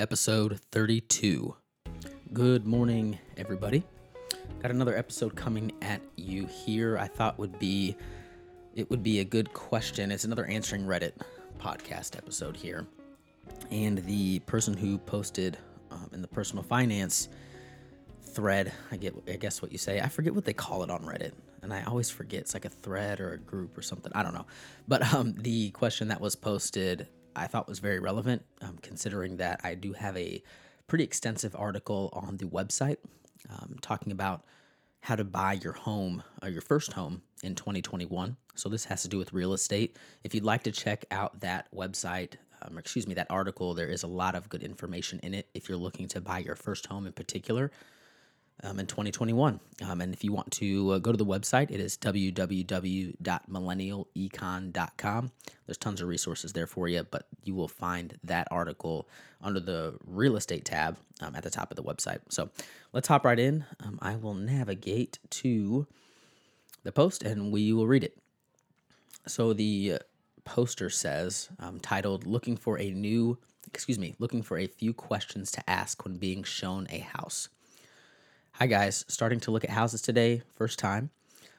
episode 32. Good morning, everybody. Got another episode coming at you here. I thought would be it would be a good question. It's another answering Reddit podcast episode here. And the person who posted um, in the personal finance thread, I get I guess what you say. I forget what they call it on Reddit. And I always forget. It's like a thread or a group or something. I don't know. But um, the question that was posted I thought was very relevant, um, considering that I do have a pretty extensive article on the website um, talking about how to buy your home, uh, your first home in 2021. So this has to do with real estate. If you'd like to check out that website, um, excuse me, that article, there is a lot of good information in it if you're looking to buy your first home in particular um, in 2021. Um, and if you want to uh, go to the website, it is www.millennialecon.com. There's tons of resources there for you, but you will find that article under the real estate tab um, at the top of the website. So let's hop right in. Um, I will navigate to the post and we will read it. So the poster says, um, titled Looking for a New, excuse me, looking for a few questions to ask when being shown a house. Hi, guys. Starting to look at houses today, first time.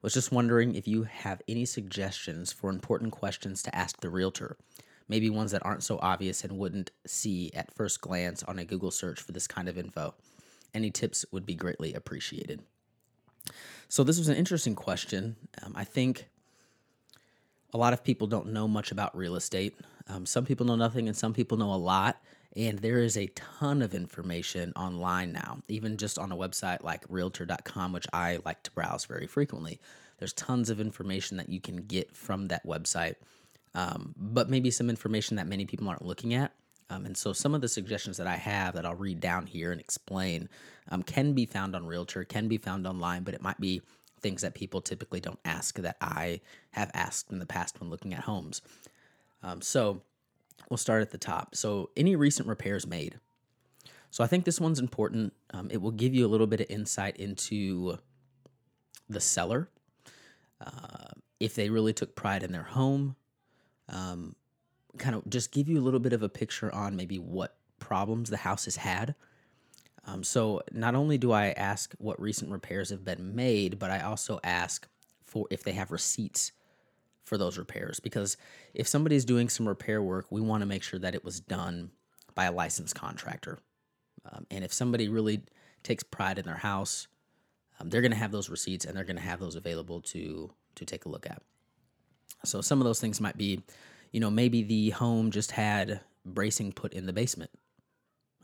Was just wondering if you have any suggestions for important questions to ask the realtor. Maybe ones that aren't so obvious and wouldn't see at first glance on a Google search for this kind of info. Any tips would be greatly appreciated. So, this was an interesting question. Um, I think a lot of people don't know much about real estate. Um, some people know nothing, and some people know a lot. And there is a ton of information online now, even just on a website like realtor.com, which I like to browse very frequently. There's tons of information that you can get from that website, um, but maybe some information that many people aren't looking at. Um, and so some of the suggestions that I have that I'll read down here and explain um, can be found on Realtor, can be found online, but it might be things that people typically don't ask that I have asked in the past when looking at homes. Um, so we'll start at the top. So, any recent repairs made. So, I think this one's important. Um, it will give you a little bit of insight into the seller, uh, if they really took pride in their home, um, kind of just give you a little bit of a picture on maybe what problems the house has had. Um, so, not only do I ask what recent repairs have been made, but I also ask for if they have receipts for those repairs because if somebody's doing some repair work, we want to make sure that it was done by a licensed contractor. Um, and if somebody really takes pride in their house, um, they're going to have those receipts and they're going to have those available to to take a look at. So some of those things might be, you know, maybe the home just had bracing put in the basement.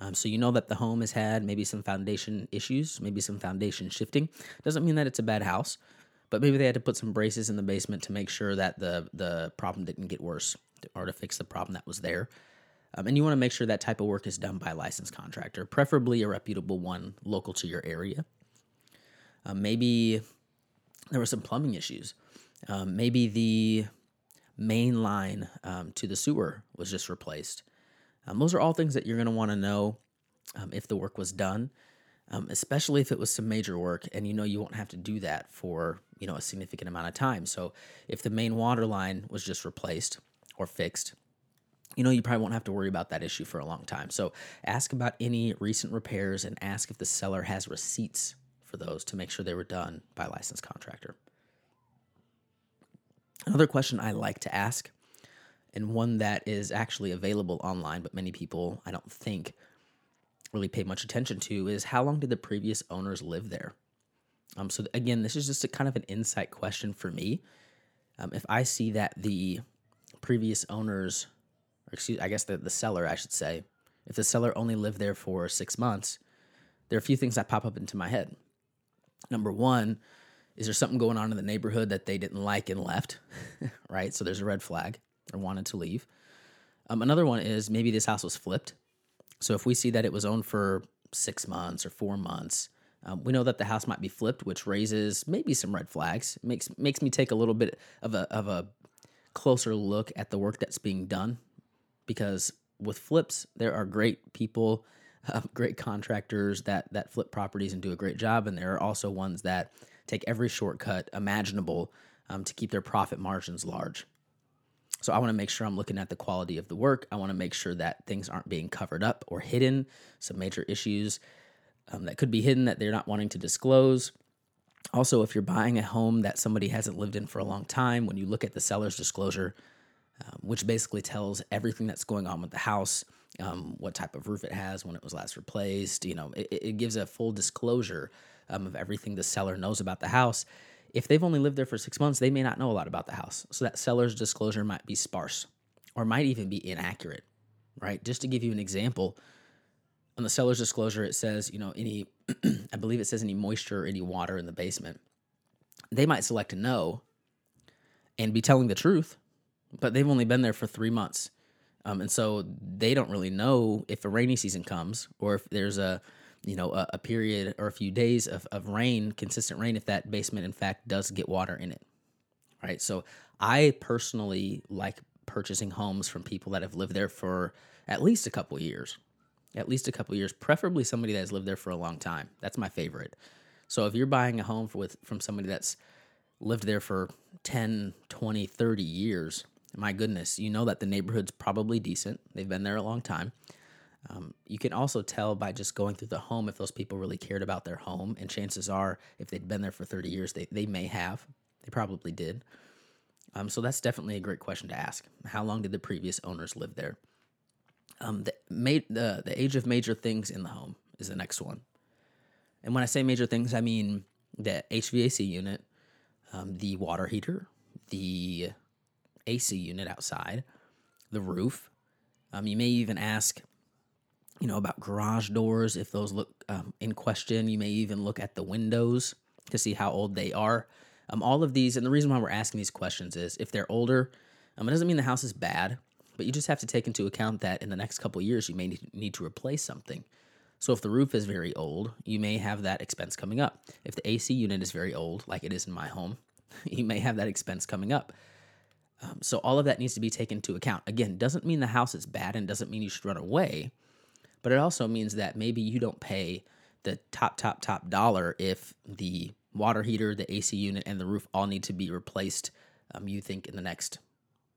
Um, so you know that the home has had maybe some foundation issues, maybe some foundation shifting. Doesn't mean that it's a bad house, but maybe they had to put some braces in the basement to make sure that the the problem didn't get worse or to fix the problem that was there. Um, and you want to make sure that type of work is done by a licensed contractor, preferably a reputable one local to your area. Uh, maybe there were some plumbing issues. Um, maybe the main line um, to the sewer was just replaced. Um, those are all things that you're going to want to know um, if the work was done um, especially if it was some major work and you know you won't have to do that for you know a significant amount of time. So if the main water line was just replaced or fixed you know you probably won't have to worry about that issue for a long time. So ask about any recent repairs and ask if the seller has receipts for those to make sure they were done by licensed contractor. Another question i like to ask and one that is actually available online but many people i don't think really pay much attention to is how long did the previous owners live there? Um, so again, this is just a kind of an insight question for me. Um, if I see that the previous owners, or excuse, I guess the, the seller, I should say, if the seller only lived there for six months, there are a few things that pop up into my head. Number one, is there something going on in the neighborhood that they didn't like and left? right? So there's a red flag or wanted to leave. Um, another one is maybe this house was flipped so if we see that it was owned for six months or four months, um, we know that the house might be flipped, which raises maybe some red flags. It makes makes me take a little bit of a of a closer look at the work that's being done, because with flips there are great people, uh, great contractors that that flip properties and do a great job, and there are also ones that take every shortcut imaginable um, to keep their profit margins large. So I want to make sure I'm looking at the quality of the work. I want to make sure that things aren't being covered up or hidden, some major issues um, that could be hidden that they're not wanting to disclose. Also, if you're buying a home that somebody hasn't lived in for a long time, when you look at the seller's disclosure, um, which basically tells everything that's going on with the house, um, what type of roof it has, when it was last replaced, you know, it, it gives a full disclosure um, of everything the seller knows about the house. If they've only lived there for six months, they may not know a lot about the house. So that seller's disclosure might be sparse or might even be inaccurate, right? Just to give you an example, on the seller's disclosure, it says, you know, any, I believe it says any moisture or any water in the basement. They might select no and be telling the truth, but they've only been there for three months. Um, and so they don't really know if a rainy season comes or if there's a, you know, a, a period or a few days of, of rain, consistent rain, if that basement, in fact, does get water in it. Right. So I personally like purchasing homes from people that have lived there for at least a couple years at least a couple years, preferably somebody that has lived there for a long time. That's my favorite. So if you're buying a home with from somebody that's lived there for 10, 20, 30 years, my goodness, you know that the neighborhood's probably decent. They've been there a long time. Um, you can also tell by just going through the home if those people really cared about their home. And chances are, if they'd been there for 30 years, they, they may have. They probably did. Um, so that's definitely a great question to ask. How long did the previous owners live there? Um, the, ma- the the age of major things in the home is the next one. And when I say major things, I mean the HVAC unit, um, the water heater, the AC unit outside, the roof. Um, you may even ask, you know, about garage doors if those look um, in question. You may even look at the windows to see how old they are. Um, all of these, and the reason why we're asking these questions is if they're older, um, it doesn't mean the house is bad. But you just have to take into account that in the next couple years, you may need to replace something. So if the roof is very old, you may have that expense coming up. If the AC unit is very old, like it is in my home, you may have that expense coming up. Um, so all of that needs to be taken into account. Again, doesn't mean the house is bad and doesn't mean you should run away, but it also means that maybe you don't pay the top, top, top dollar if the water heater, the AC unit, and the roof all need to be replaced. Um, you think in the next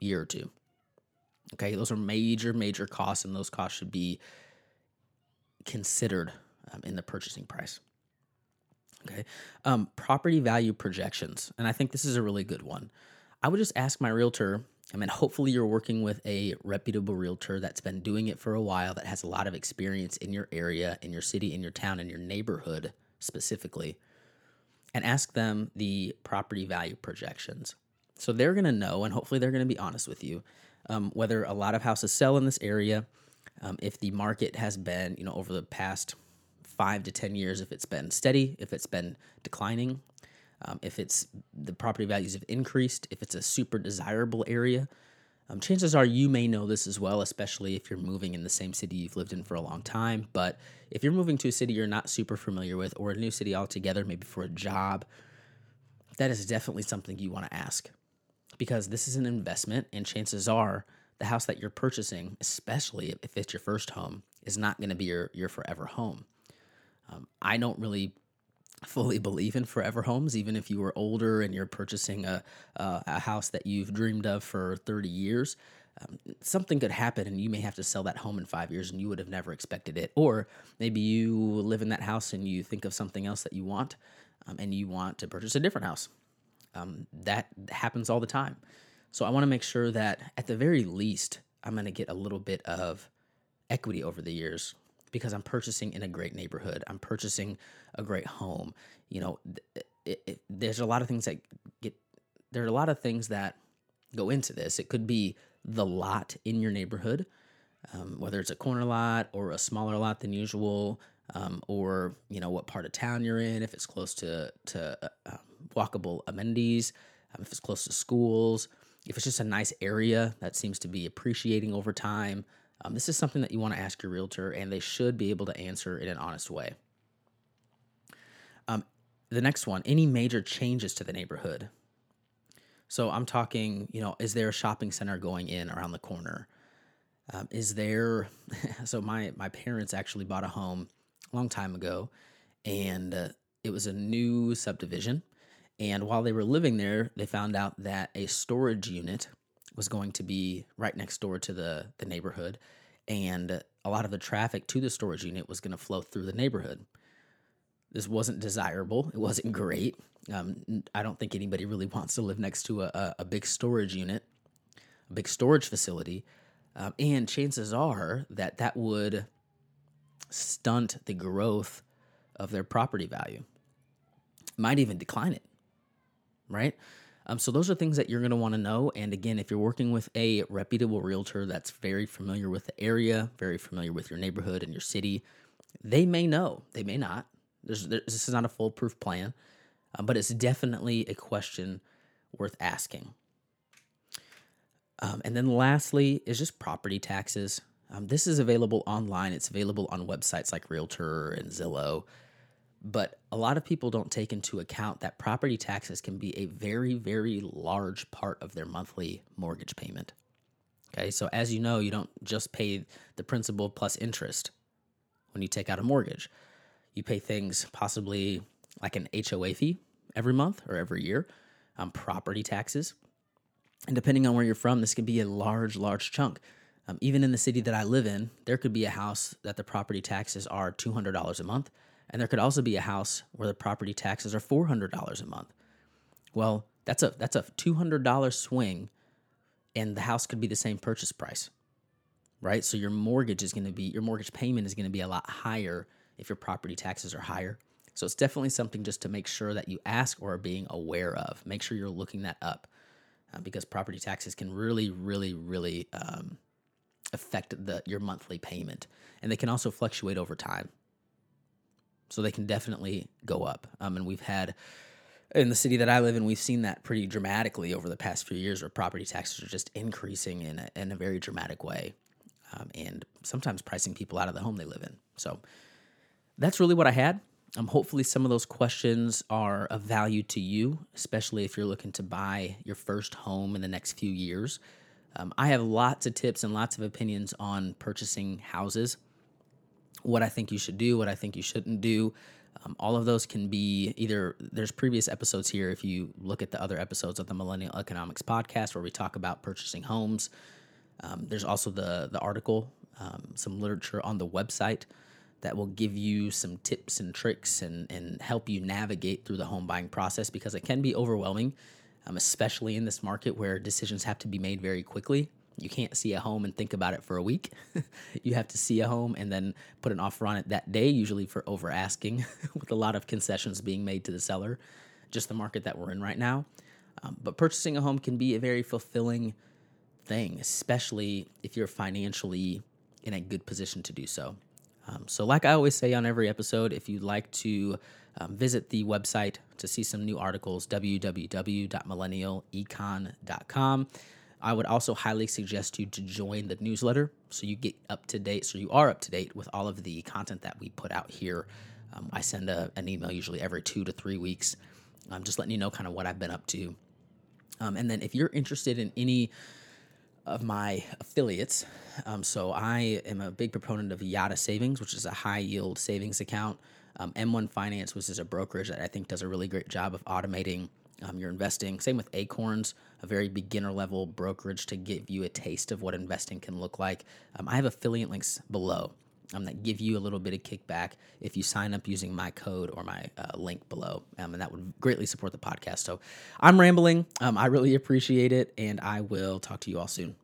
year or two. Okay, those are major, major costs, and those costs should be considered um, in the purchasing price. Okay, um, property value projections, and I think this is a really good one. I would just ask my realtor. I mean, hopefully, you're working with a reputable realtor that's been doing it for a while, that has a lot of experience in your area, in your city, in your town, in your neighborhood specifically, and ask them the property value projections. So they're going to know, and hopefully, they're going to be honest with you um, whether a lot of houses sell in this area, um, if the market has been, you know, over the past five to 10 years, if it's been steady, if it's been declining, um, if it's the property values have increased, if it's a super desirable area. Um, chances are you may know this as well, especially if you're moving in the same city you've lived in for a long time. But if you're moving to a city you're not super familiar with or a new city altogether, maybe for a job, that is definitely something you want to ask because this is an investment, and chances are the house that you're purchasing, especially if it's your first home, is not going to be your, your forever home. Um, I don't really fully believe in forever homes, even if you were older and you're purchasing a, uh, a house that you've dreamed of for 30 years. Um, something could happen and you may have to sell that home in five years and you would have never expected it. Or maybe you live in that house and you think of something else that you want um, and you want to purchase a different house. Um, that happens all the time. So I want to make sure that at the very least, I'm going to get a little bit of equity over the years because I'm purchasing in a great neighborhood. I'm purchasing a great home. You know, it, it, there's a lot of things that get, there are a lot of things that go into this. It could be the lot in your neighborhood, um, whether it's a corner lot or a smaller lot than usual, um, or you know what part of town you're in, if it's close to to uh, um, walkable amenities, um, if it's close to schools, if it's just a nice area that seems to be appreciating over time. Um, this is something that you want to ask your realtor, and they should be able to answer in an honest way. Um, the next one any major changes to the neighborhood. So I'm talking, you know, is there a shopping center going in around the corner? Um, is there, so my, my parents actually bought a home a long time ago, and uh, it was a new subdivision. And while they were living there, they found out that a storage unit was going to be right next door to the the neighborhood, and a lot of the traffic to the storage unit was going to flow through the neighborhood. This wasn't desirable. It wasn't great. Um, I don't think anybody really wants to live next to a, a, big storage unit, a big storage facility. Um, and chances are that that would stunt the growth of their property value, might even decline it, right? Um, so those are things that you're going to want to know. And again, if you're working with a reputable realtor that's very familiar with the area, very familiar with your neighborhood and your city, they may know. They may not. There's, this is not a foolproof plan, uh, but it's definitely a question worth asking. Um, and then lastly is just property taxes. Um, this is available online. It's available on websites like Realtor and Zillow. But a lot of people don't take into account that property taxes can be a very, very large part of their monthly mortgage payment. Okay, so as you know, you don't just pay the principal plus interest when you take out a mortgage. You pay things possibly like an HOA fee every month or every year, um, property taxes. And depending on where you're from, this can be a large, large chunk. Um, even in the city that I live in, there could be a house that the property taxes are $200 a month and there could also be a house where the property taxes are $400 a month. Well, that's a that's a $200 swing and the house could be the same purchase price. Right? So your mortgage is going to be your mortgage payment is going to be a lot higher if your property taxes are higher. So it's definitely something just to make sure that you ask or are being aware of. Make sure you're looking that up uh, because property taxes can really, really, really um, affect the your monthly payment, and they can also fluctuate over time so they can definitely go up. Um, and we've had in the city that I live in, we've seen that pretty dramatically over the past few years, where property taxes are just increasing in a, in a very dramatic way, um, and sometimes pricing people out of the home they live in. So that's really what I had. Um, hopefully, some of those questions are of value to you, especially if you're looking to buy your first home in the next few years. Um, I have lots of tips and lots of opinions on purchasing houses what I think you should do, what I think you shouldn't do. Um, all of those can be either there's previous episodes here if you look at the other episodes of the Millennial Economics podcast where we talk about purchasing homes. Um, there's also the the article, um, some literature on the website that will give you some tips and tricks and and help you navigate through the home buying process because it can be overwhelming, um, especially in this market where decisions have to be made very quickly. You can't see a home and think about it for a week. you have to see a home and then put an offer on it that day, usually for over asking, with a lot of concessions being made to the seller. Just the market that we're in right now. Um, but purchasing a home can be a very fulfilling thing, especially if you're financially in a good position to do so. Um, so, like I always say on every episode, if you'd like to um, visit the website to see some new articles, www.millennialecon.com. I would also highly suggest you to join the newsletter so you get up to date, so you are up to date with all of the content that we put out here. Um, I send a, an email usually every two to three weeks, um, just letting you know kind of what I've been up to. Um, and then if you're interested in any of my affiliates, um, so I am a big proponent of Yotta Savings, which is a high yield savings account. M1 um, Finance, which is a brokerage that I think does a really great job of automating um, your investing. Same with Acorns, a very beginner level brokerage to give you a taste of what investing can look like. Um, I have affiliate links below um, that give you a little bit of kickback if you sign up using my code or my uh, link below. Um, and that would greatly support the podcast. So I'm rambling. Um, I really appreciate it. And I will talk to you all soon.